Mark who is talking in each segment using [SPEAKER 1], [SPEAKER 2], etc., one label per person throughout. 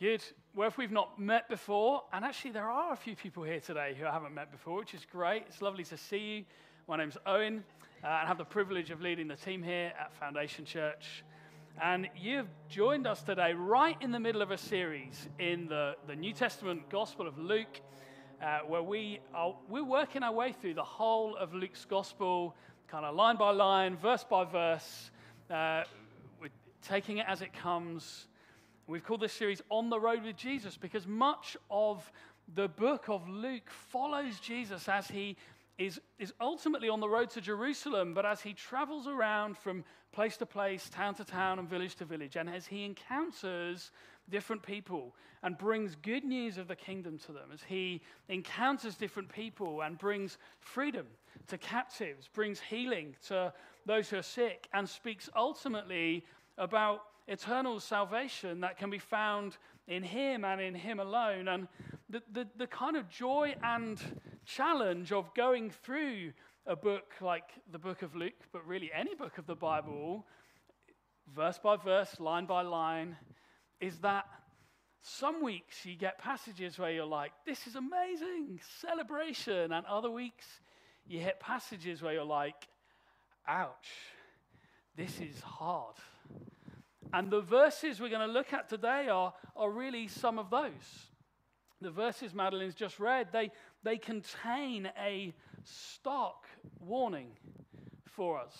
[SPEAKER 1] Good. Well, if we've not met before, and actually there are a few people here today who I haven't met before, which is great. It's lovely to see you. My name's Owen, uh, and I have the privilege of leading the team here at Foundation Church. And you've joined us today right in the middle of a series in the, the New Testament Gospel of Luke, uh, where we are we're working our way through the whole of Luke's Gospel, kind of line by line, verse by verse. Uh, we're taking it as it comes We've called this series On the Road with Jesus because much of the book of Luke follows Jesus as he is, is ultimately on the road to Jerusalem, but as he travels around from place to place, town to town, and village to village, and as he encounters different people and brings good news of the kingdom to them, as he encounters different people and brings freedom to captives, brings healing to those who are sick, and speaks ultimately about eternal salvation that can be found in Him and in Him alone. And the, the, the kind of joy and challenge of going through a book like the book of Luke, but really any book of the Bible, verse by verse, line by line, is that some weeks you get passages where you're like, this is amazing, celebration. And other weeks you hit passages where you're like, ouch, this is hard. And the verses we're going to look at today are, are really some of those. The verses Madeline's just read, they, they contain a stark warning for us.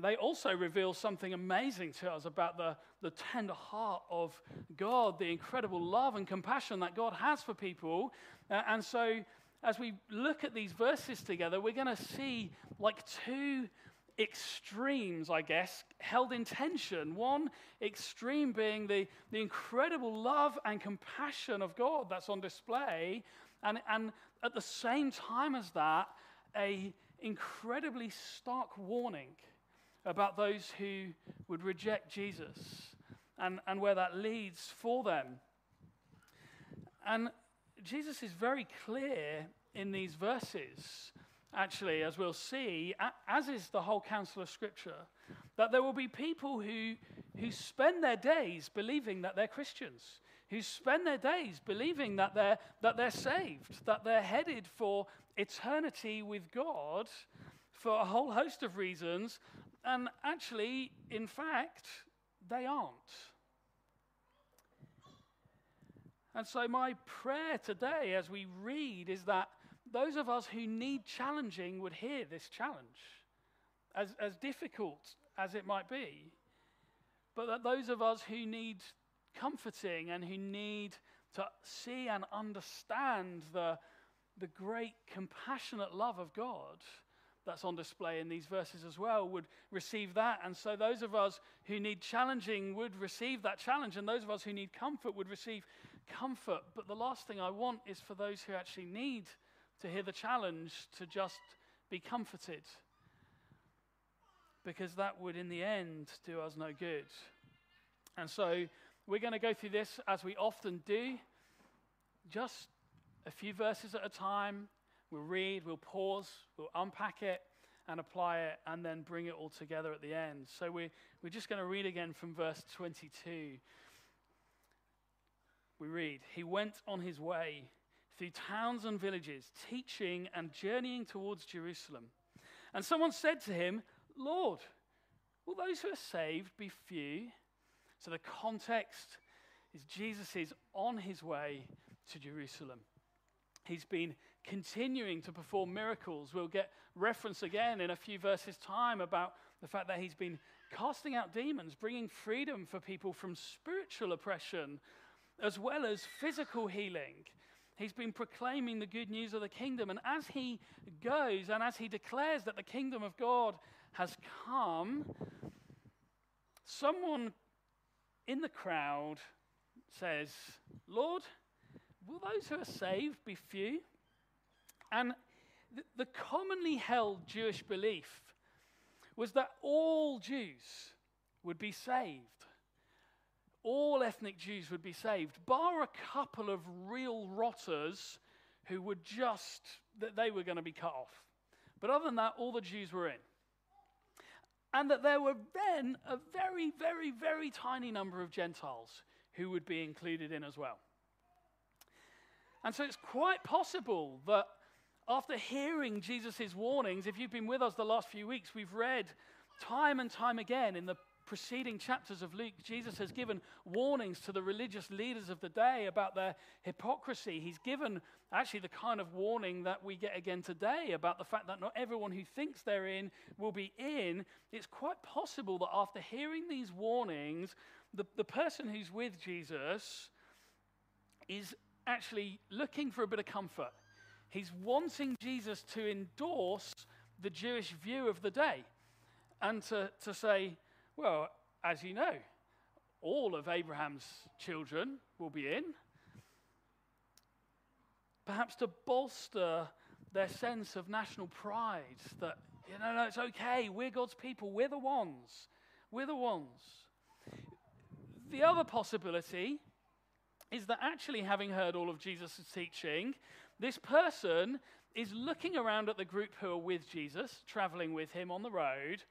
[SPEAKER 1] They also reveal something amazing to us about the, the tender heart of God, the incredible love and compassion that God has for people. Uh, and so, as we look at these verses together, we're going to see like two extremes, I guess, held in tension. One extreme being the, the incredible love and compassion of God that's on display, and, and at the same time as that, a incredibly stark warning about those who would reject Jesus and, and where that leads for them. And Jesus is very clear in these verses actually, as we'll see, as is the whole counsel of Scripture, that there will be people who, who spend their days believing that they're Christians, who spend their days believing that they're, that they're saved, that they're headed for eternity with God for a whole host of reasons, and actually, in fact, they aren't. And so, my prayer today as we read is that those of us who need challenging would hear this challenge, as, as difficult as it might be. But that those of us who need comforting and who need to see and understand the, the great compassionate love of God that's on display in these verses as well would receive that. And so those of us who need challenging would receive that challenge, and those of us who need comfort would receive comfort. But the last thing I want is for those who actually need to hear the challenge to just be comforted. Because that would, in the end, do us no good. And so we're going to go through this as we often do, just a few verses at a time. We'll read, we'll pause, we'll unpack it and apply it, and then bring it all together at the end. So we're, we're just going to read again from verse 22. We read, He went on his way through towns and villages, teaching and journeying towards Jerusalem. And someone said to him, Lord, will those who are saved be few? So the context is Jesus is on his way to Jerusalem. He's been continuing to perform miracles. We'll get reference again in a few verses' time about the fact that he's been casting out demons, bringing freedom for people from spiritual oppression, as well as physical healing. He's been proclaiming the good news of the kingdom. And as he goes and as he declares that the kingdom of God has come, someone in the crowd says, Lord, will those who are saved be few? And the, the commonly held Jewish belief was that all Jews would be saved all ethnic Jews would be saved, bar a couple of real rotters who would just, that they were going to be cut off. But other than that, all the Jews were in. And that there were then a very, very, very tiny number of Gentiles who would be included in as well. And so it's quite possible that after hearing Jesus' warnings, if you've been with us the last few weeks, we've read time and time again in the preceding chapters of Luke, Jesus has given warnings to the religious leaders of the day about their hypocrisy. He's given actually the kind of warning that we get again today about the fact that not everyone who thinks they're in will be in. It's quite possible that after hearing these warnings, the, the person who's with Jesus is actually looking for a bit of comfort. He's wanting Jesus to endorse the Jewish view of the day and to, to say, well, as you know, all of Abraham's children will be in. Perhaps to bolster their sense of national pride that, you know, no, it's okay, we're God's people, we're the ones, we're the ones. The other possibility is that actually, having heard all of Jesus' teaching, this person is looking around at the group who are with Jesus, traveling with him on the road,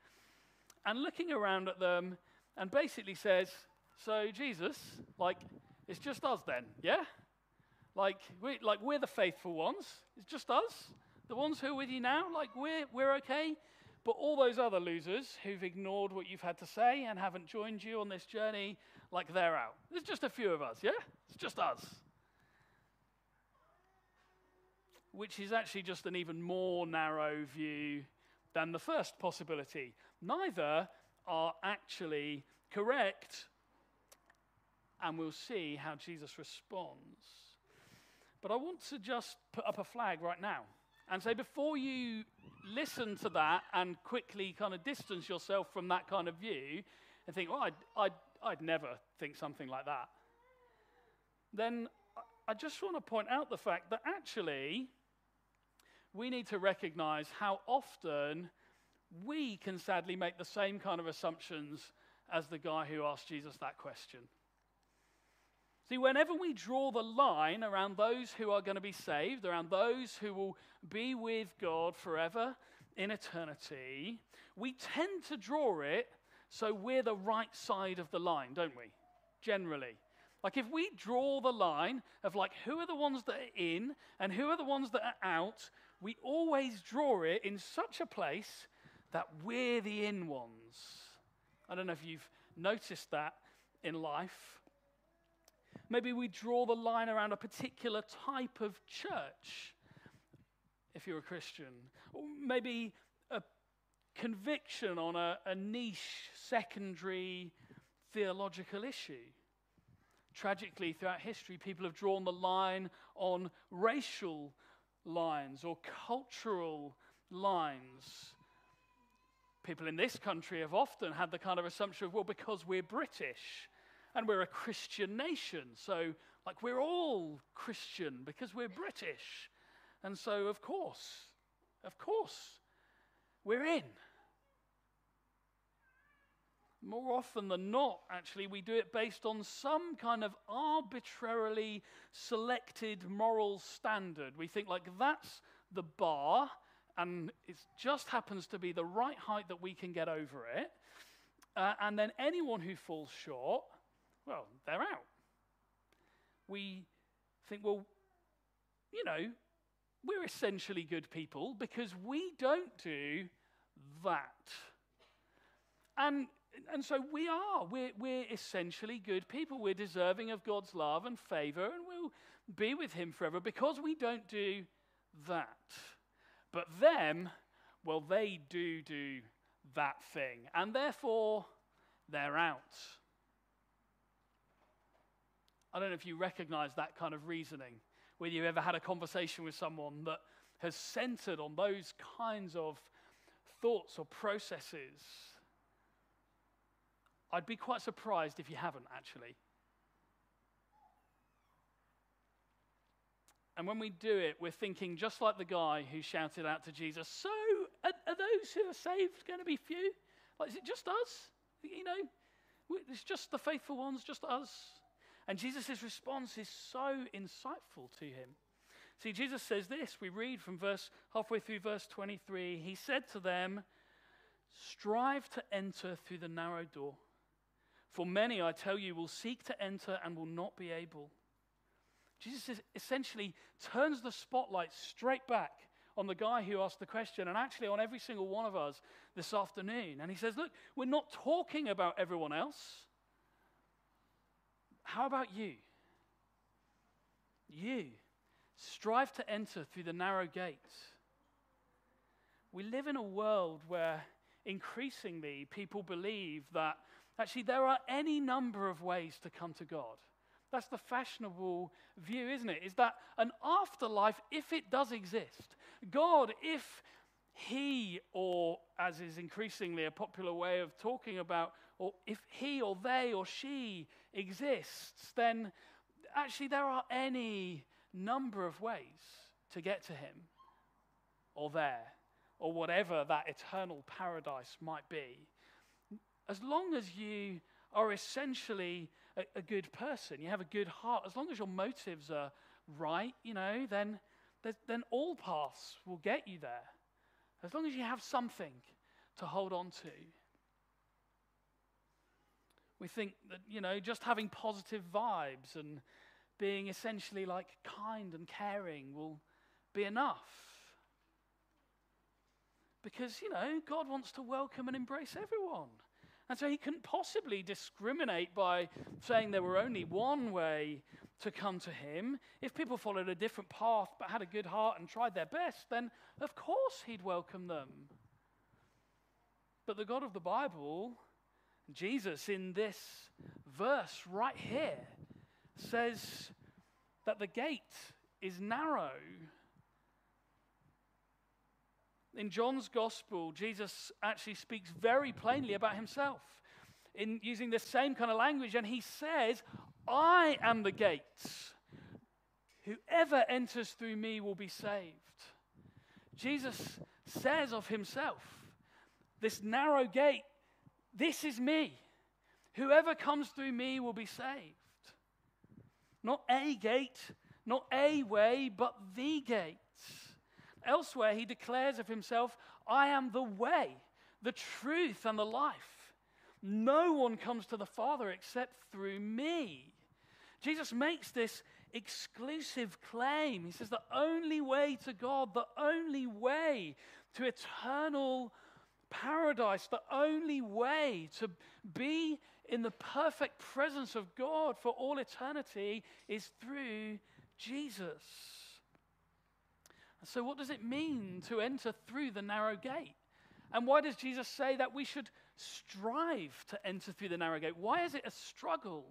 [SPEAKER 1] and looking around at them and basically says, So, Jesus, like, it's just us then, yeah? Like, we, like we're the faithful ones. It's just us, the ones who are with you now. Like, we're, we're okay. But all those other losers who've ignored what you've had to say and haven't joined you on this journey, like, they're out. There's just a few of us, yeah? It's just us. Which is actually just an even more narrow view than the first possibility. Neither are actually correct, and we'll see how Jesus responds. But I want to just put up a flag right now and say before you listen to that and quickly kind of distance yourself from that kind of view and think, well, I'd, I'd, I'd never think something like that, then I just want to point out the fact that actually we need to recognize how often we can sadly make the same kind of assumptions as the guy who asked Jesus that question. See, whenever we draw the line around those who are going to be saved, around those who will be with God forever in eternity, we tend to draw it so we're the right side of the line, don't we? Generally. Like if we draw the line of like who are the ones that are in and who are the ones that are out, we always draw it in such a place that we're the in ones. I don't know if you've noticed that in life. Maybe we draw the line around a particular type of church, if you're a Christian. Or maybe a conviction on a, a niche secondary theological issue. Tragically, throughout history, people have drawn the line on racial lines or cultural lines. People in this country have often had the kind of assumption of, well, because we're British and we're a Christian nation, so like we're all Christian because we're British. And so, of course, of course, we're in. More often than not, actually, we do it based on some kind of arbitrarily selected moral standard. We think, like, that's the bar, and it just happens to be the right height that we can get over it. Uh, and then anyone who falls short, well, they're out. We think, well, you know, we're essentially good people because we don't do that. And and so we are. We're, we're essentially good people. We're deserving of God's love and favor, and we'll be with Him forever because we don't do that. But them, well, they do do that thing, and therefore they're out. I don't know if you recognize that kind of reasoning, whether you've ever had a conversation with someone that has centered on those kinds of thoughts or processes. I'd be quite surprised if you haven't, actually. And when we do it, we're thinking just like the guy who shouted out to Jesus, So, are, are those who are saved going to be few? Like, is it just us? You know, it's just the faithful ones, just us. And Jesus' response is so insightful to him. See, Jesus says this. We read from verse halfway through verse 23. He said to them, Strive to enter through the narrow door. For many, I tell you, will seek to enter and will not be able. Jesus essentially turns the spotlight straight back on the guy who asked the question, and actually on every single one of us this afternoon. And he says, Look, we're not talking about everyone else. How about you? You strive to enter through the narrow gate. We live in a world where increasingly people believe that actually there are any number of ways to come to God. That's the fashionable view, isn't it? Is that an afterlife, if it does exist, God, if he, or as is increasingly a popular way of talking about, or if he or they or she exists, then actually there are any number of ways to get to him or there or whatever that eternal paradise might be. As long as you are essentially a, a, good person, you have a good heart, as long as your motives are right, you know, then, then all paths will get you there. As long as you have something to hold on to. We think that, you know, just having positive vibes and being essentially like kind and caring will be enough. Because, you know, God wants to welcome and embrace everyone. And so he couldn't possibly discriminate by saying there were only one way to come to him. If people followed a different path but had a good heart and tried their best, then of course he'd welcome them. But the God of the Bible, Jesus, in this verse right here, says that the gate is narrow in John's gospel, Jesus actually speaks very plainly about himself in using the same kind of language, and he says, I am the gate. Whoever enters through me will be saved. Jesus says of himself, This narrow gate, this is me. Whoever comes through me will be saved. Not a gate, not a way, but the gate. Elsewhere, he declares of himself, I am the way, the truth, and the life. No one comes to the Father except through me. Jesus makes this exclusive claim. He says, The only way to God, the only way to eternal paradise, the only way to be in the perfect presence of God for all eternity is through Jesus. So, what does it mean to enter through the narrow gate? And why does Jesus say that we should strive to enter through the narrow gate? Why is it a struggle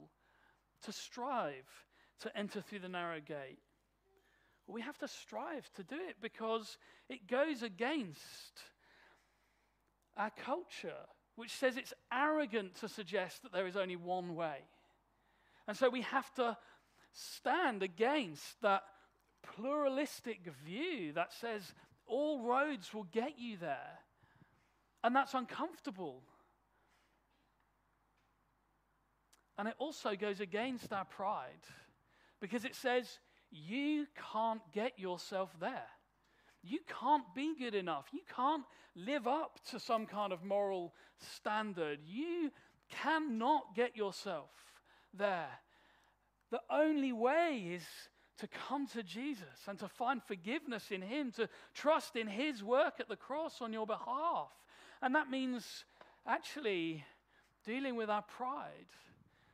[SPEAKER 1] to strive to enter through the narrow gate? We have to strive to do it because it goes against our culture, which says it's arrogant to suggest that there is only one way. And so we have to stand against that pluralistic view that says all roads will get you there. And that's uncomfortable. And it also goes against our pride because it says you can't get yourself there. You can't be good enough. You can't live up to some kind of moral standard. You cannot get yourself there. The only way is to come to Jesus and to find forgiveness in Him, to trust in His work at the cross on your behalf. And that means actually dealing with our pride,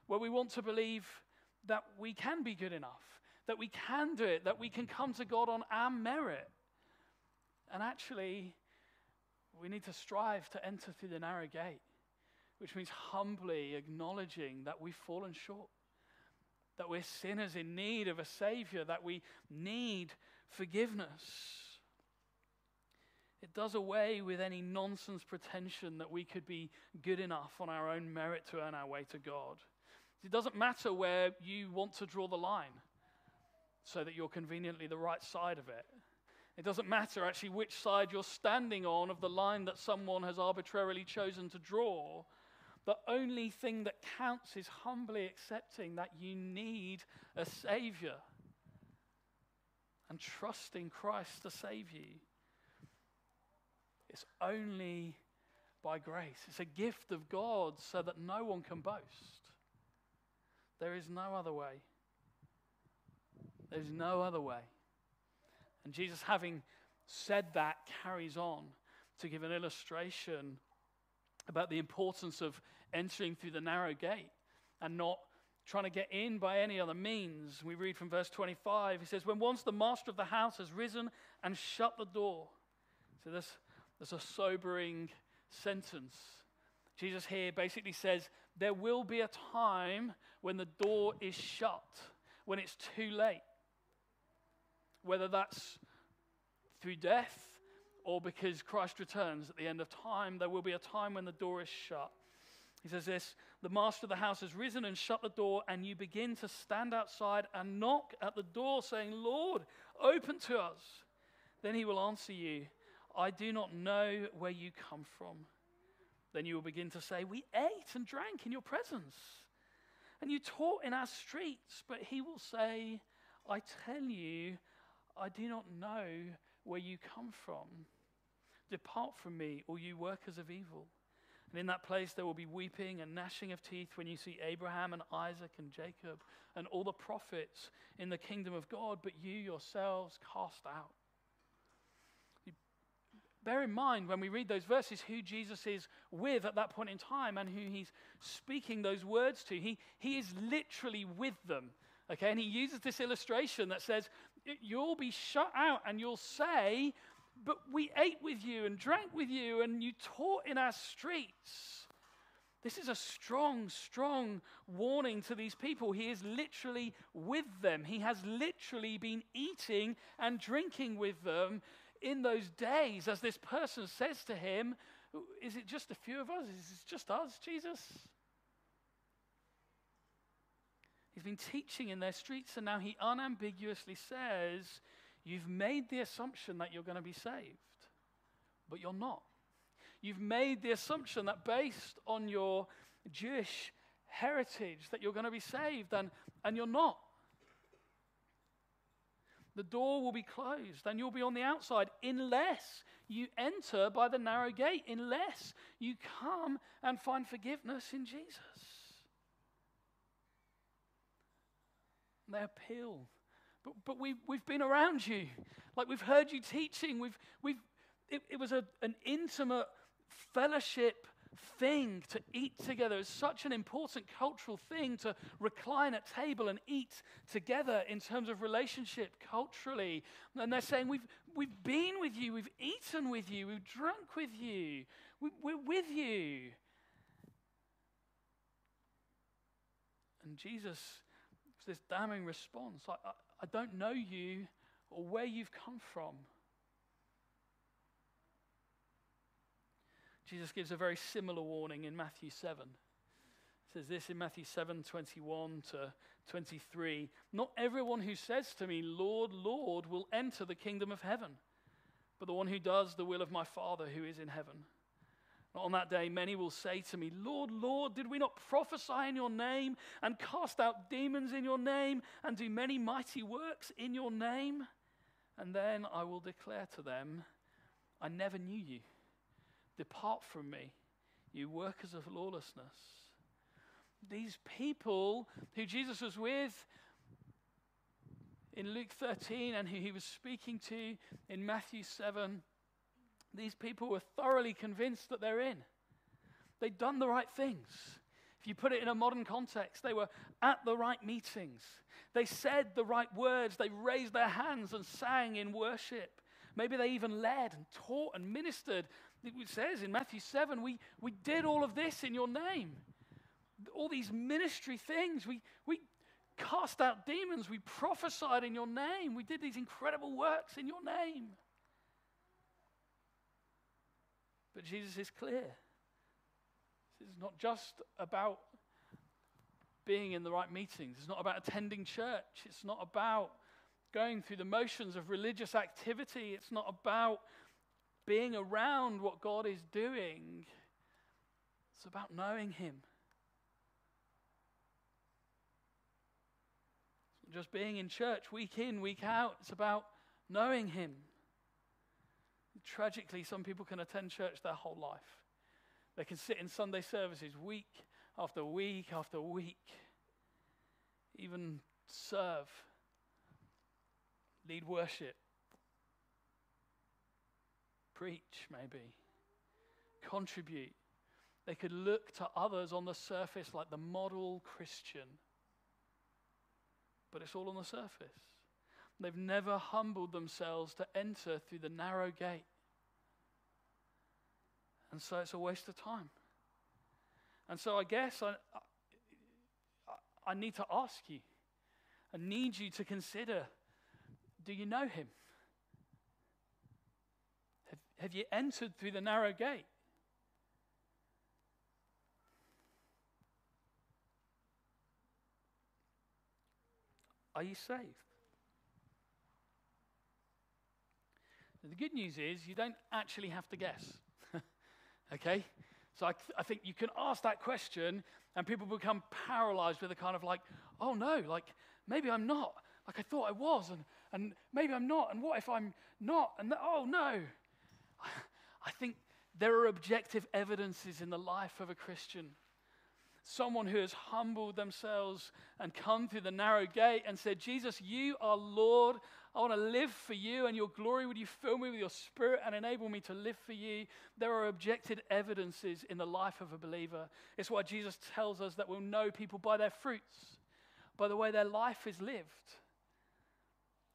[SPEAKER 1] where we want to believe that we can be good enough, that we can do it, that we can come to God on our merit. And actually, we need to strive to enter through the narrow gate, which means humbly acknowledging that we've fallen short that we're sinners in need of a Savior, that we need forgiveness. It does away with any nonsense pretension that we could be good enough on our own merit to earn our way to God. It doesn't matter where you want to draw the line so that you're conveniently the right side of it. It doesn't matter actually which side you're standing on of the line that someone has arbitrarily chosen to draw the only thing that counts is humbly accepting that you need a Savior and trusting Christ to save you. It's only by grace. It's a gift of God so that no one can boast. There is no other way. There's no other way. And Jesus, having said that, carries on to give an illustration about the importance of entering through the narrow gate and not trying to get in by any other means. We read from verse 25. He says, When once the master of the house has risen and shut the door. So this, there's a sobering sentence. Jesus here basically says, There will be a time when the door is shut, when it's too late. Whether that's through death or because Christ returns at the end of time, there will be a time when the door is shut. He says this The master of the house has risen and shut the door, and you begin to stand outside and knock at the door, saying, Lord, open to us. Then he will answer you, I do not know where you come from. Then you will begin to say, We ate and drank in your presence, and you taught in our streets. But he will say, I tell you, I do not know where you come from. Depart from me, all you workers of evil. And in that place there will be weeping and gnashing of teeth when you see Abraham and Isaac and Jacob and all the prophets in the kingdom of God, but you yourselves cast out. Bear in mind when we read those verses who Jesus is with at that point in time and who he's speaking those words to. He, he is literally with them. Okay, and he uses this illustration that says, You'll be shut out and you'll say, But we ate with you and drank with you and you taught in our streets. This is a strong, strong warning to these people. He is literally with them. He has literally been eating and drinking with them in those days as this person says to him, Is it just a few of us? Is it just us, Jesus? He's been teaching in their streets, and now he unambiguously says, You've made the assumption that you're going to be saved, but you're not. You've made the assumption that based on your Jewish heritage that you're going to be saved, and, and you're not. The door will be closed, and you'll be on the outside unless you enter by the narrow gate, unless you come and find forgiveness in Jesus. And they appeal. But, but we, we've been around you. Like we've heard you teaching. We've, we've, it, it was a, an intimate fellowship thing to eat together. It's such an important cultural thing to recline at table and eat together in terms of relationship culturally. And they're saying, We've, we've been with you, we've eaten with you, we've drunk with you, we, we're with you. And Jesus, this damning response I, I, I don't know you or where you've come from. Jesus gives a very similar warning in Matthew 7. It says this in Matthew 7 21 to 23. Not everyone who says to me, Lord, Lord, will enter the kingdom of heaven, but the one who does the will of my Father who is in heaven. On that day, many will say to me, Lord, Lord, did we not prophesy in your name and cast out demons in your name and do many mighty works in your name? And then I will declare to them, I never knew you. Depart from me, you workers of lawlessness. These people who Jesus was with in Luke 13 and who he was speaking to in Matthew 7, these people were thoroughly convinced that they're in. They'd done the right things. If you put it in a modern context, they were at the right meetings. They said the right words. They raised their hands and sang in worship. Maybe they even led and taught and ministered it says in Matthew 7, we, we did all of this in your name. All these ministry things. We, we cast out demons. We prophesied in your name. We did these incredible works in your name. But Jesus is clear. This is not just about being in the right meetings. It's not about attending church. It's not about going through the motions of religious activity. It's not about being around what God is doing. It's about knowing Him. It's not just being in church week in, week out. It's about knowing Him. Tragically, some people can attend church their whole life. They can sit in Sunday services week after week after week, even serve, lead worship, preach, maybe, contribute. They could look to others on the surface like the model Christian, but it's all on the surface. They've never humbled themselves to enter through the narrow gate. And so it's a waste of time. And so I guess I, I, I need to ask you, I need you to consider do you know him? Have, have you entered through the narrow gate? Are you saved? The good news is you don't actually have to guess. Okay? So I, th- I, think you can ask that question and people become paralyzed with a kind of like, oh no, like maybe I'm not. Like I thought I was, and, and maybe I'm not. And what if I'm not? And th- oh no. I think there are objective evidences in the life of a Christian someone who has humbled themselves and come through the narrow gate and said, Jesus, you are Lord. I want to live for you and your glory. Would you fill me with your spirit and enable me to live for you? There are objective evidences in the life of a believer. It's why Jesus tells us that we'll know people by their fruits, by the way their life is lived.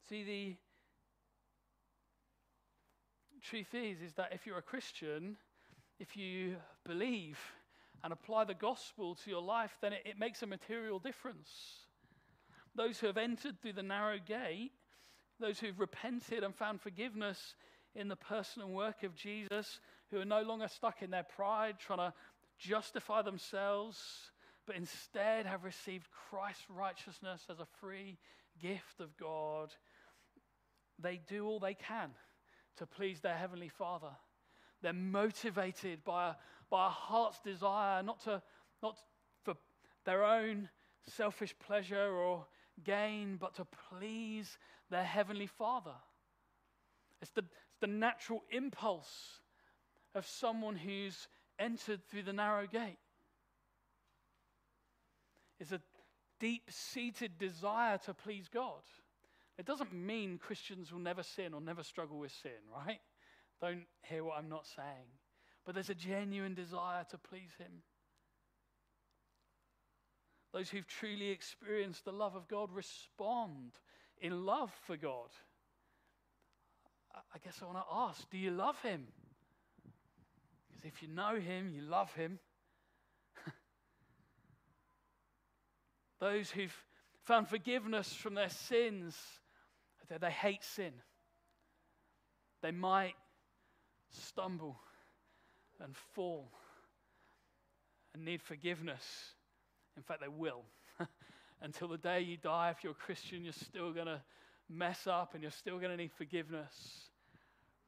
[SPEAKER 1] See, the truth is, is that if you're a Christian, if you believe, and apply the gospel to your life, then it, it makes a material difference. Those who have entered through the narrow gate, those who've repented and found forgiveness in the person and work of Jesus, who are no longer stuck in their pride, trying to justify themselves, but instead have received Christ's righteousness as a free gift of God, they do all they can to please their Heavenly Father. They're motivated by a, by a heart's desire, not, to, not for their own selfish pleasure or gain, but to please their Heavenly Father. It's the, it's the natural impulse of someone who's entered through the narrow gate. It's a deep seated desire to please God. It doesn't mean Christians will never sin or never struggle with sin, right? Don't hear what I'm not saying. But there's a genuine desire to please Him. Those who've truly experienced the love of God respond in love for God. I guess I want to ask do you love Him? Because if you know Him, you love Him. Those who've found forgiveness from their sins, they hate sin. They might stumble and fall and need forgiveness. In fact, they will. Until the day you die, if you're a Christian, you're still going to mess up and you're still going to need forgiveness.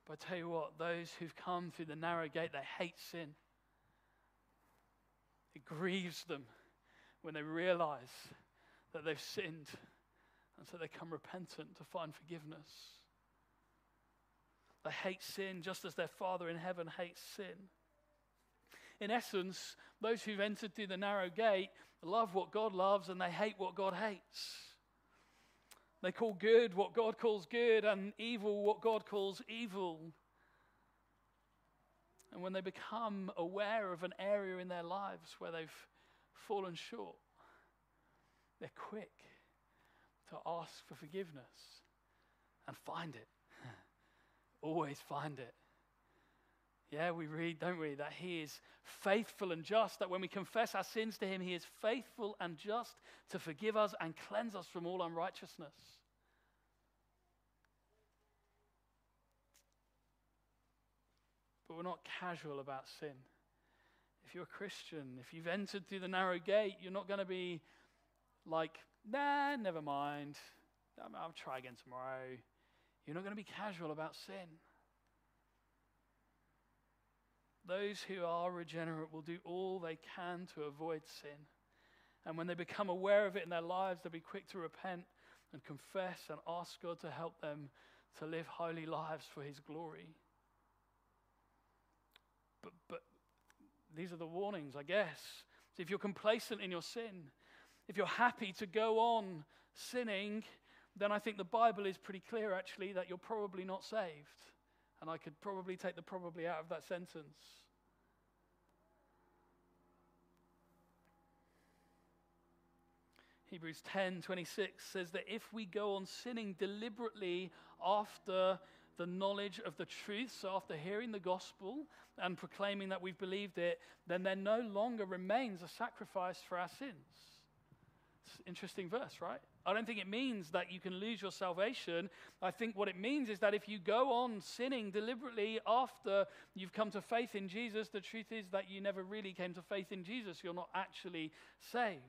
[SPEAKER 1] But I tell you what, those who've come through the narrow gate, they hate sin. It grieves them when they realize that they've sinned. And so they come repentant to find forgiveness. They hate sin just as their Father in heaven hates sin. In essence, those who've entered through the narrow gate love what God loves and they hate what God hates. They call good what God calls good and evil what God calls evil. And when they become aware of an area in their lives where they've fallen short, they're quick to ask for forgiveness and find it always find it. Yeah, we read, don't we, that He is faithful and just, that when we confess our sins to Him, He is faithful and just to forgive us and cleanse us from all unrighteousness. But we're not casual about sin. If you're a Christian, if you've entered through the narrow gate, you're not going to be like, nah, never mind. I'll try again tomorrow. You're not going to be casual about sin. Those who are regenerate will do all they can to avoid sin. And when they become aware of it in their lives, they'll be quick to repent and confess and ask God to help them to live holy lives for His glory. But, but these are the warnings, I guess. So if you're complacent in your sin, if you're happy to go on sinning, then I think the Bible is pretty clear actually that you're probably not saved. And I could probably take the probably out of that sentence. Hebrews 10 26 says that if we go on sinning deliberately after the knowledge of the truth, so after hearing the gospel and proclaiming that we've believed it, then there no longer remains a sacrifice for our sins. Interesting verse, right? I don't think it means that you can lose your salvation. I think what it means is that if you go on sinning deliberately after you've come to faith in Jesus, the truth is that you never really came to faith in Jesus. You're not actually saved.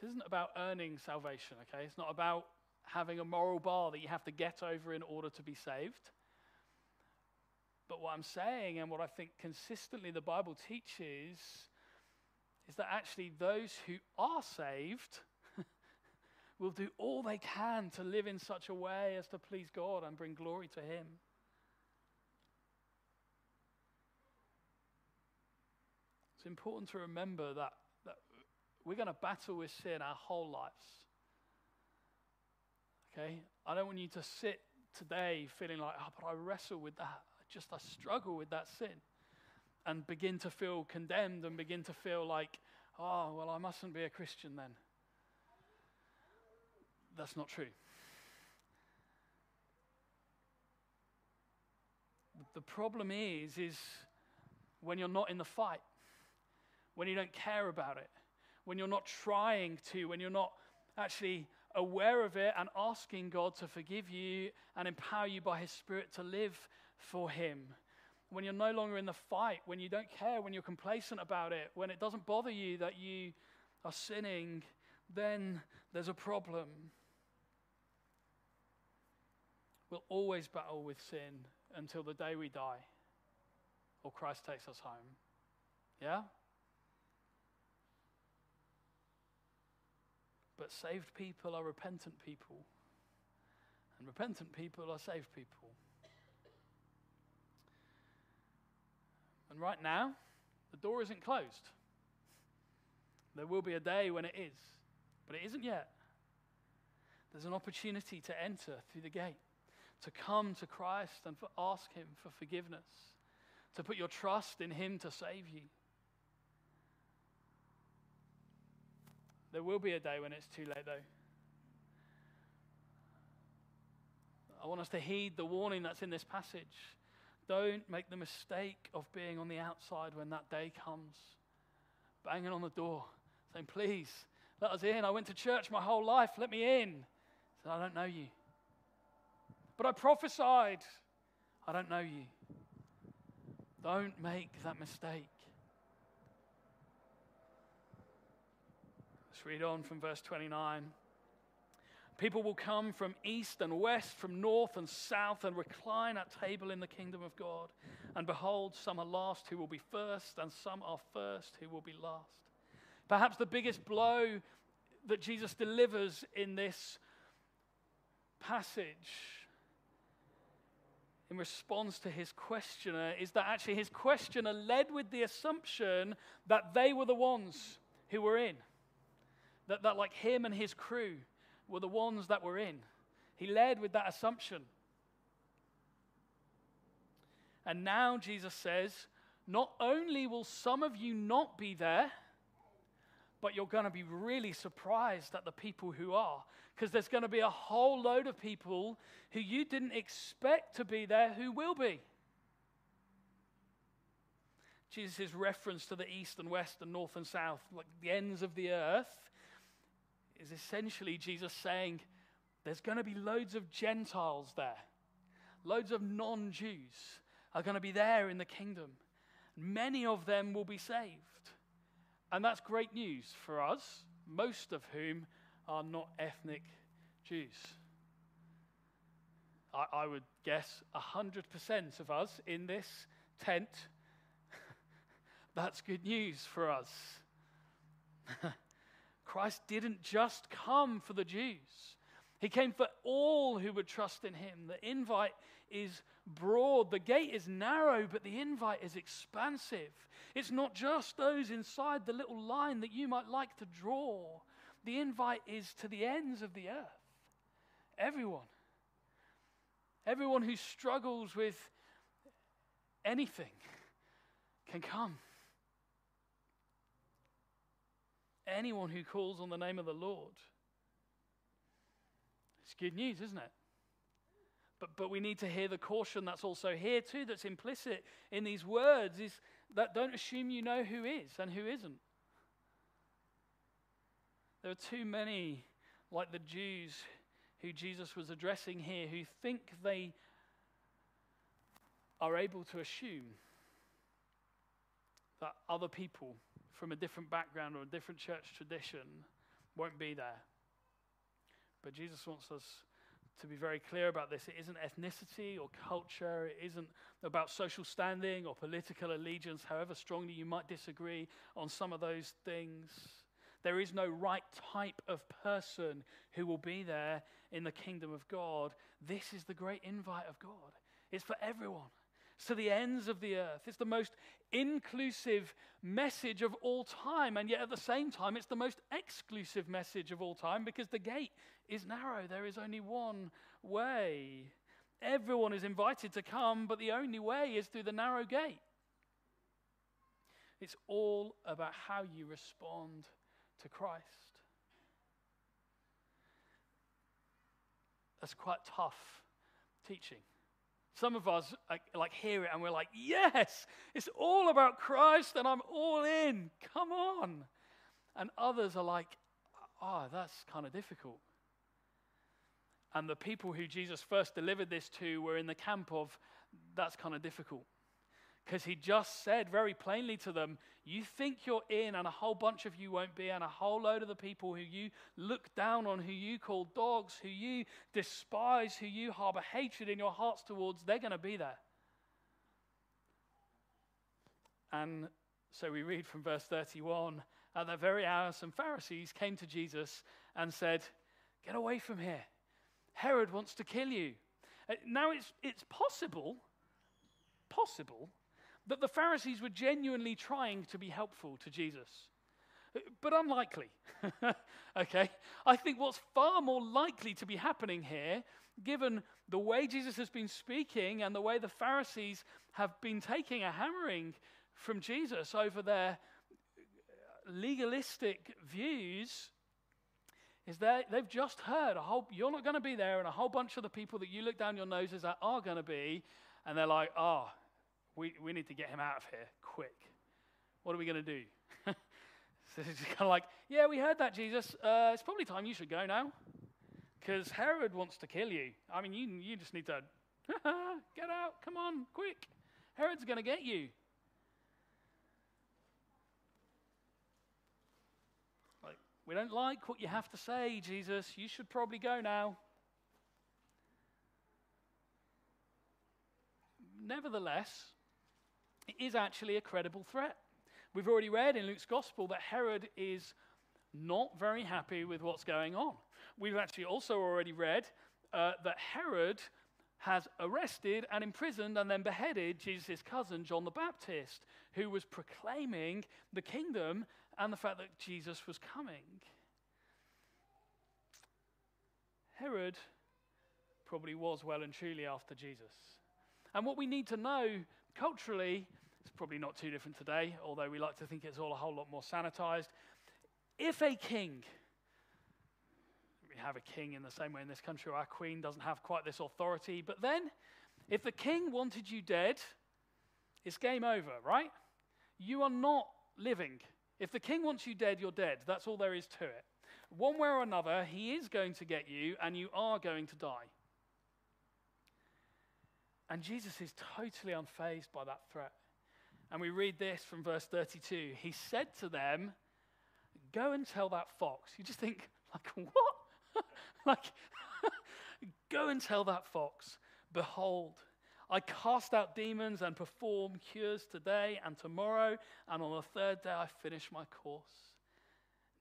[SPEAKER 1] This isn't about earning salvation, okay? It's not about having a moral bar that you have to get over in order to be saved. But what I'm saying, and what I think consistently the Bible teaches, is that actually those who are saved will do all they can to live in such a way as to please God and bring glory to Him. It's important to remember that that we're going to battle with sin our whole lives. Okay? I don't want you to sit today feeling like, oh, but I wrestle with that. Just, I struggle with that sin. And begin to feel condemned and begin to feel like, oh, well, I mustn't be a Christian then. That's not true. The problem is, is when you're not in the fight, when you don't care about it, when you're not trying to, when you're not actually aware of it and asking God to forgive you and empower you by His Spirit to live for Him. When you're no longer in the fight, when you don't care, when you're complacent about it, when it doesn't bother you that you are sinning, then there's a problem. We'll always battle with sin until the day we die or Christ takes us home. Yeah? But saved people are repentant people. And repentant people are saved people. And right now, the door isn't closed. There will be a day when it is, but it isn't yet. There's an opportunity to enter through the gate, to come to Christ and for ask Him for forgiveness, to put your trust in Him to save you. There will be a day when it's too late, though. I want us to heed the warning that's in this passage. Don't make the mistake of being on the outside when that day comes, banging on the door, saying, Please, let us in. I went to church my whole life. Let me in. Said, I don't know you. But I prophesied. I don't know you. Don't make that mistake. Let's read on from verse 29. People will come from east and west, from north and south, and recline at table in the kingdom of God. And behold, some are last who will be first, and some are first who will be last. Perhaps the biggest blow that Jesus delivers in this passage in response to his questioner is that actually his questioner led with the assumption that they were the ones who were in that, that like him and his crew were the ones that were in. He led with that assumption. And now Jesus says, not only will some of you not be there, but you're going to be really surprised at the people who are. Because there's going to be a whole load of people who you didn't expect to be there who will be. Jesus' reference to the east and west and north and south, like the ends of the earth, is essentially Jesus saying there's going to be loads of Gentiles there, loads of non Jews are going to be there in the kingdom. Many of them will be saved. And that's great news for us, most of whom are not ethnic Jews. I, I would guess 100% of us in this tent, that's good news for us. Christ didn't just come for the Jews, He came for all who would trust in him. The invite is broad, the gate is narrow, but the invite is expansive. It's not just those inside the little line that you might like to draw. The invite is to the ends of the earth. Everyone. Everyone who struggles with anything can come. Anyone who calls on the name of the Lord. It's good news, isn't it? But, but we need to hear the caution that's also here, too, that's implicit in these words is that don't assume you know who is and who isn't. There are too many, like the Jews who Jesus was addressing here, who think they are able to assume that other people from a different background or a different church tradition won't be there. But Jesus wants us to be very clear about this. It isn't ethnicity or culture, it isn't about social standing or political allegiance, however strongly you might disagree on some of those things. There is no right type of person who will be there in the kingdom of God. This is the great invite of God. It's for everyone. To the ends of the earth. It's the most inclusive message of all time, and yet at the same time, it's the most exclusive message of all time because the gate is narrow. There is only one way. Everyone is invited to come, but the only way is through the narrow gate. It's all about how you respond to Christ. That's quite tough teaching. Some of us uh, like hear it and we're like, yes, it's all about Christ and I'm all in. Come on. And others are like, oh, that's kind of difficult. And the people who Jesus first delivered this to were in the camp of, that's kind of difficult. Because he just said very plainly to them, You think you're in, and a whole bunch of you won't be, and a whole load of the people who you look down on, who you call dogs, who you despise, who you harbor hatred in your hearts towards, they're going to be there. And so we read from verse 31 At that very hour, some Pharisees came to Jesus and said, Get away from here. Herod wants to kill you. Uh, now, it's, it's possible, possible that the Pharisees were genuinely trying to be helpful to Jesus. But unlikely. okay? I think what's far more likely to be happening here, given the way Jesus has been speaking and the way the Pharisees have been taking a hammering from Jesus over their legalistic views, is that they've just heard a whole, you're not going to be there, and a whole bunch of the people that you look down your noses at are going to be, and they're like, oh, we, we need to get him out of here quick. What are we going to do? so it's kind of like, yeah, we heard that, Jesus. Uh, it's probably time you should go now because Herod wants to kill you. I mean, you, you just need to get out. Come on, quick. Herod's going to get you. Like, we don't like what you have to say, Jesus. You should probably go now. Nevertheless, it is actually a credible threat. We've already read in Luke's gospel that Herod is not very happy with what's going on. We've actually also already read uh, that Herod has arrested and imprisoned and then beheaded Jesus' cousin, John the Baptist, who was proclaiming the kingdom and the fact that Jesus was coming. Herod probably was well and truly after Jesus. And what we need to know culturally, it's probably not too different today, although we like to think it's all a whole lot more sanitized. If a king, we have a king in the same way in this country, our queen doesn't have quite this authority, but then if the king wanted you dead, it's game over, right? You are not living. If the king wants you dead, you're dead. That's all there is to it. One way or another, he is going to get you, and you are going to die. And Jesus is totally unfazed by that threat. And we read this from verse 32. He said to them, Go and tell that fox. You just think, like, what? like, go and tell that fox, Behold, I cast out demons and perform cures today and tomorrow, and on the third day I finish my course.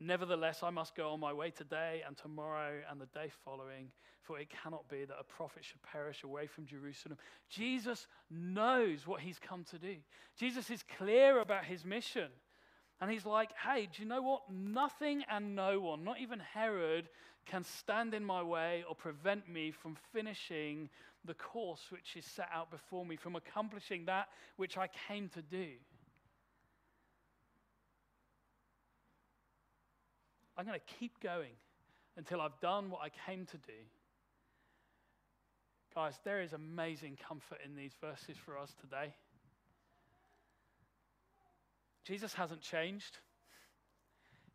[SPEAKER 1] Nevertheless, I must go on my way today and tomorrow and the day following, for it cannot be that a prophet should perish away from Jerusalem. Jesus knows what he's come to do. Jesus is clear about his mission. And he's like, hey, do you know what? Nothing and no one, not even Herod, can stand in my way or prevent me from finishing the course which is set out before me, from accomplishing that which I came to do. I'm going to keep going until I've done what I came to do. Guys, there is amazing comfort in these verses for us today. Jesus hasn't changed.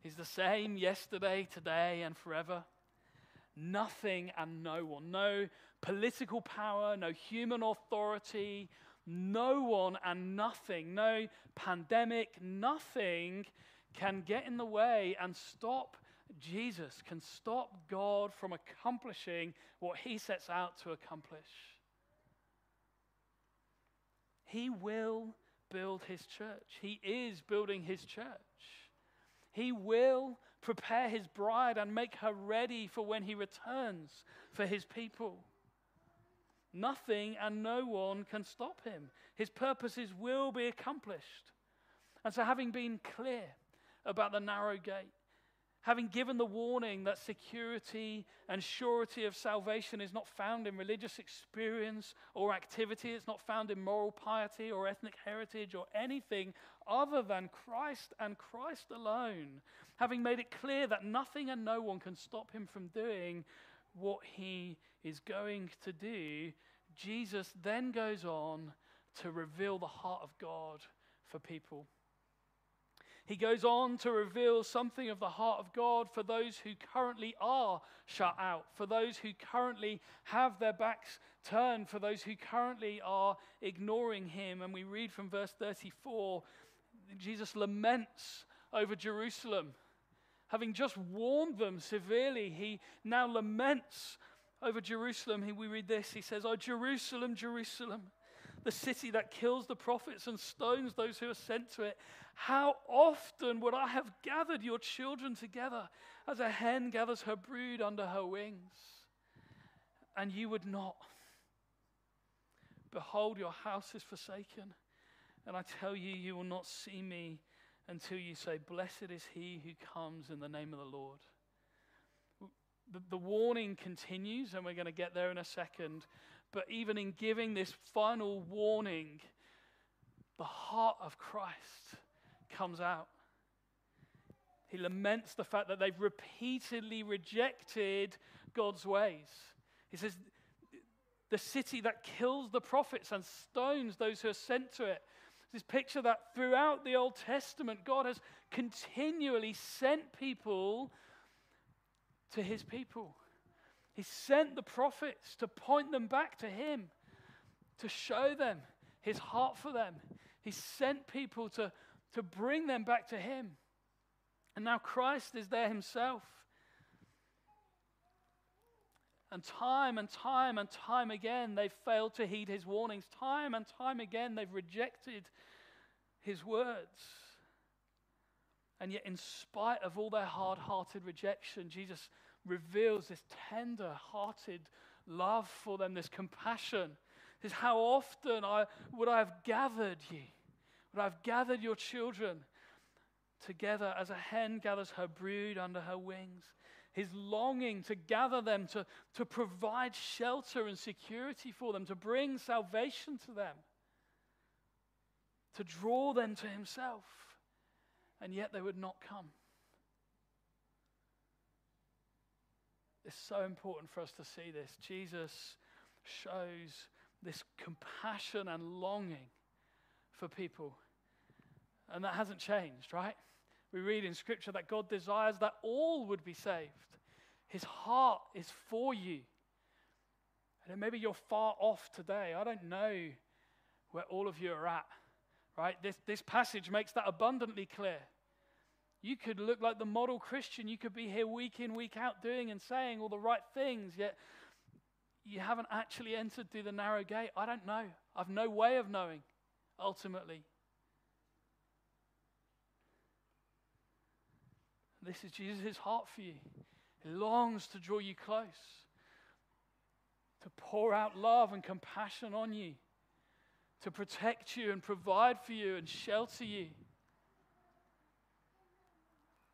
[SPEAKER 1] He's the same yesterday, today, and forever. Nothing and no one, no political power, no human authority, no one and nothing, no pandemic, nothing can get in the way and stop Jesus, can stop God from accomplishing what he sets out to accomplish. He will build his church. He is building his church. He will prepare his bride and make her ready for when he returns for his people. Nothing and no one can stop him. His purposes will be accomplished. And so, having been clear, about the narrow gate. Having given the warning that security and surety of salvation is not found in religious experience or activity, it's not found in moral piety or ethnic heritage or anything other than Christ and Christ alone. Having made it clear that nothing and no one can stop him from doing what he is going to do, Jesus then goes on to reveal the heart of God for people. He goes on to reveal something of the heart of God for those who currently are shut out, for those who currently have their backs turned, for those who currently are ignoring Him. And we read from verse 34 Jesus laments over Jerusalem. Having just warned them severely, he now laments over Jerusalem. We read this He says, Oh, Jerusalem, Jerusalem the city that kills the prophets and stones those who are sent to it. How often would I have gathered your children together as a hen gathers her brood under her wings? And you would not. Behold, your house is forsaken. And I tell you, you will not see me until you say, Blessed is he who comes in the name of the Lord. The, the warning continues, and we're going to get there in a second. But even in giving this final warning, the heart of Christ comes out. He laments the fact that they've repeatedly rejected God's ways. He says, the city that kills the prophets and stones those who are sent to it. This picture that throughout the Old Testament, God has continually sent people to his people. He sent the prophets to point them back to Him, to show them His heart for them. He sent people to, to bring them back to Him. And now Christ is there Himself. And time and time and time again, they've failed to heed His warnings. Time and time again, they've rejected His words. And yet, in spite of all their hard hearted rejection, Jesus reveals this tender hearted love for them, this compassion. Is how often I, would I have gathered ye, Would I have gathered your children together as a hen gathers her brood under her wings? His longing to gather them, to, to provide shelter and security for them, to bring salvation to them, to draw them to Himself. And yet they would not come. It's so important for us to see this. Jesus shows this compassion and longing for people. And that hasn't changed, right? We read in Scripture that God desires that all would be saved. His heart is for you. And maybe you're far off today. I don't know where all of you are at, right? This, this passage makes that abundantly clear. You could look like the model Christian. You could be here week in, week out doing and saying all the right things, yet you haven't actually entered through the narrow gate. I don't know. I've no way of knowing, ultimately. This is Jesus' heart for you. He longs to draw you close, to pour out love and compassion on you, to protect you and provide for you and shelter you.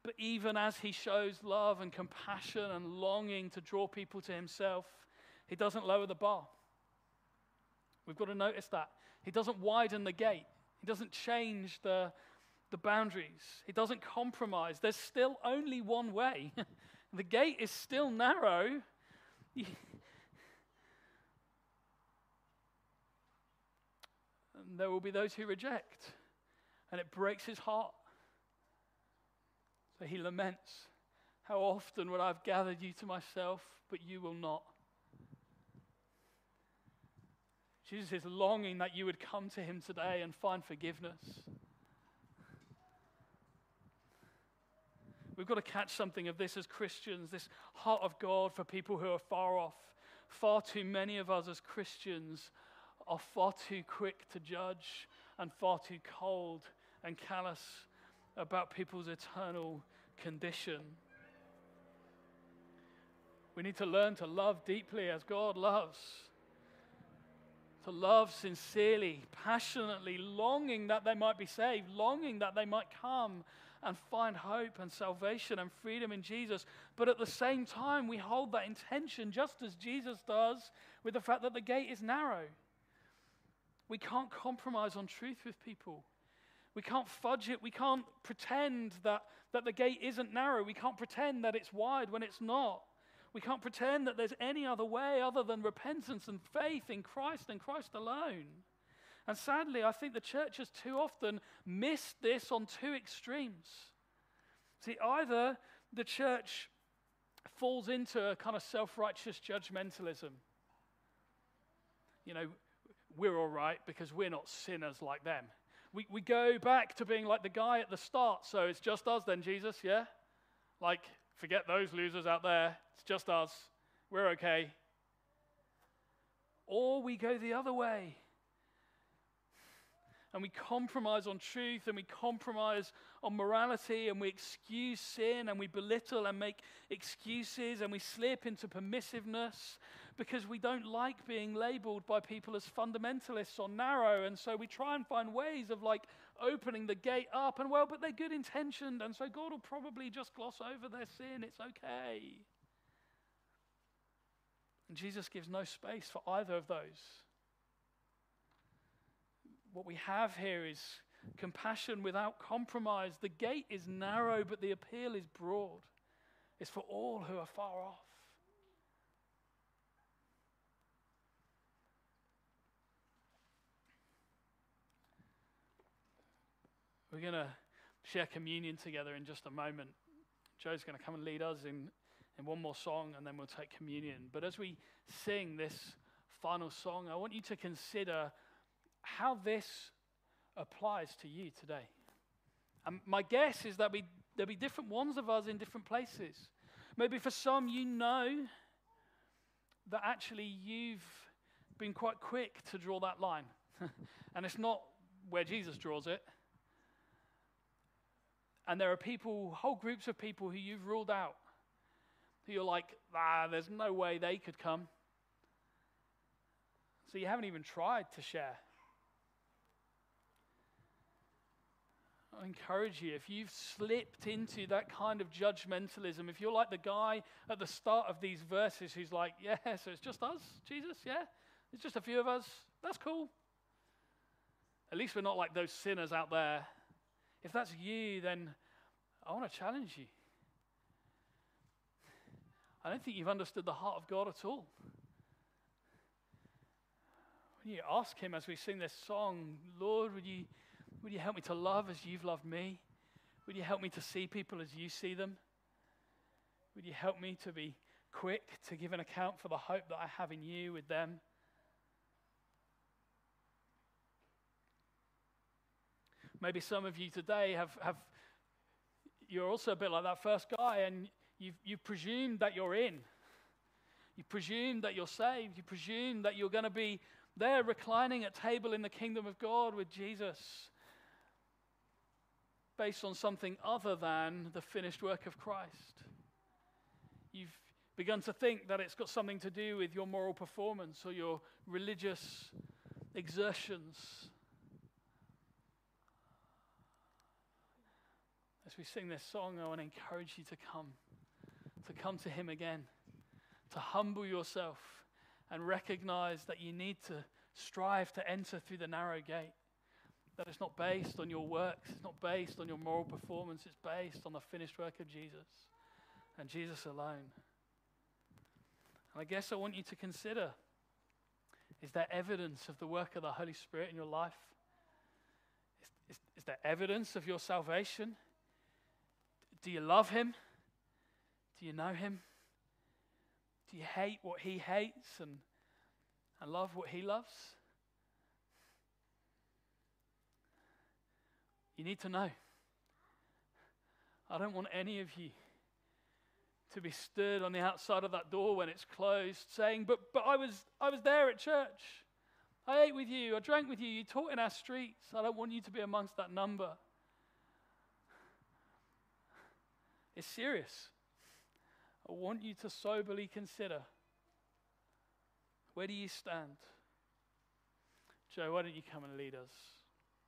[SPEAKER 1] But even as he shows love and compassion and longing to draw people to himself, he doesn't lower the bar. We've got to notice that. He doesn't widen the gate, he doesn't change the, the boundaries, he doesn't compromise. There's still only one way. the gate is still narrow. and there will be those who reject, and it breaks his heart. So he laments, How often would I have gathered you to myself, but you will not? Jesus is longing that you would come to him today and find forgiveness. We've got to catch something of this as Christians, this heart of God for people who are far off. Far too many of us as Christians are far too quick to judge and far too cold and callous about people's eternal condition. We need to learn to love deeply as God loves. To love sincerely, passionately, longing that they might be saved, longing that they might come and find hope and salvation and freedom in Jesus. But at the same time, we hold that intention just as Jesus does with the fact that the gate is narrow. We can't compromise on truth with people. We can't fudge it. We can't pretend that, that the gate isn't narrow. We can't pretend that it's wide when it's not. We can't pretend that there's any other way other than repentance and faith in Christ and Christ alone. And sadly, I think the church has too often missed this on two extremes. See, either the church falls into a kind of self righteous judgmentalism. You know, we're all right because we're not sinners like them we, we go back to being like the guy at the start. So it's just us then, Jesus, yeah? Like, forget those losers out there. It's just us. We're okay. Or we go the other way. And we compromise on truth and we compromise on morality and we excuse sin and we belittle and make excuses and we slip into permissiveness because we don't like being labeled by people as fundamentalists or narrow. And so we try and find ways of like opening the gate up. And well, but they're good intentioned. And so God will probably just gloss over their sin. It's okay. And Jesus gives no space for either of those. What we have here is compassion without compromise. The gate is narrow, but the appeal is broad. It's for all who are far off. We're going to share communion together in just a moment. Joe's going to come and lead us in, in one more song, and then we'll take communion. But as we sing this final song, I want you to consider how this applies to you today. And my guess is that we, there'll be different ones of us in different places. Maybe for some, you know that actually you've been quite quick to draw that line. and it's not where Jesus draws it, and there are people, whole groups of people who you've ruled out, who you're like, ah, there's no way they could come. So you haven't even tried to share. I encourage you, if you've slipped into that kind of judgmentalism, if you're like the guy at the start of these verses who's like, yeah, so it's just us, Jesus, yeah? It's just a few of us, that's cool. At least we're not like those sinners out there if that's you, then I want to challenge you. I don't think you've understood the heart of God at all. When you ask Him as we sing this song, Lord, would you, would you help me to love as you've loved me? Would you help me to see people as you see them? Would you help me to be quick to give an account for the hope that I have in you with them? Maybe some of you today have, have you're also a bit like that first guy, and you've, you've presumed that you're in. You presume that you're saved. You presume that you're going to be there reclining at table in the kingdom of God with Jesus. based on something other than the finished work of Christ. You've begun to think that it's got something to do with your moral performance or your religious exertions. As we sing this song, I want to encourage you to come, to come to Him again, to humble yourself and recognize that you need to strive to enter through the narrow gate. That it's not based on your works, it's not based on your moral performance, it's based on the finished work of Jesus and Jesus alone. And I guess I want you to consider is there evidence of the work of the Holy Spirit in your life? Is, is, is there evidence of your salvation? Do you love Him? Do you know Him? Do you hate what He hates and, and love what He loves? You need to know. I don't want any of you to be stood on the outside of that door when it's closed, saying, But, but I, was, I was there at church. I ate with you. I drank with you. You taught in our streets. I don't want you to be amongst that number. It's serious. I want you to soberly consider where do you stand? Joe, why don't you come and lead us?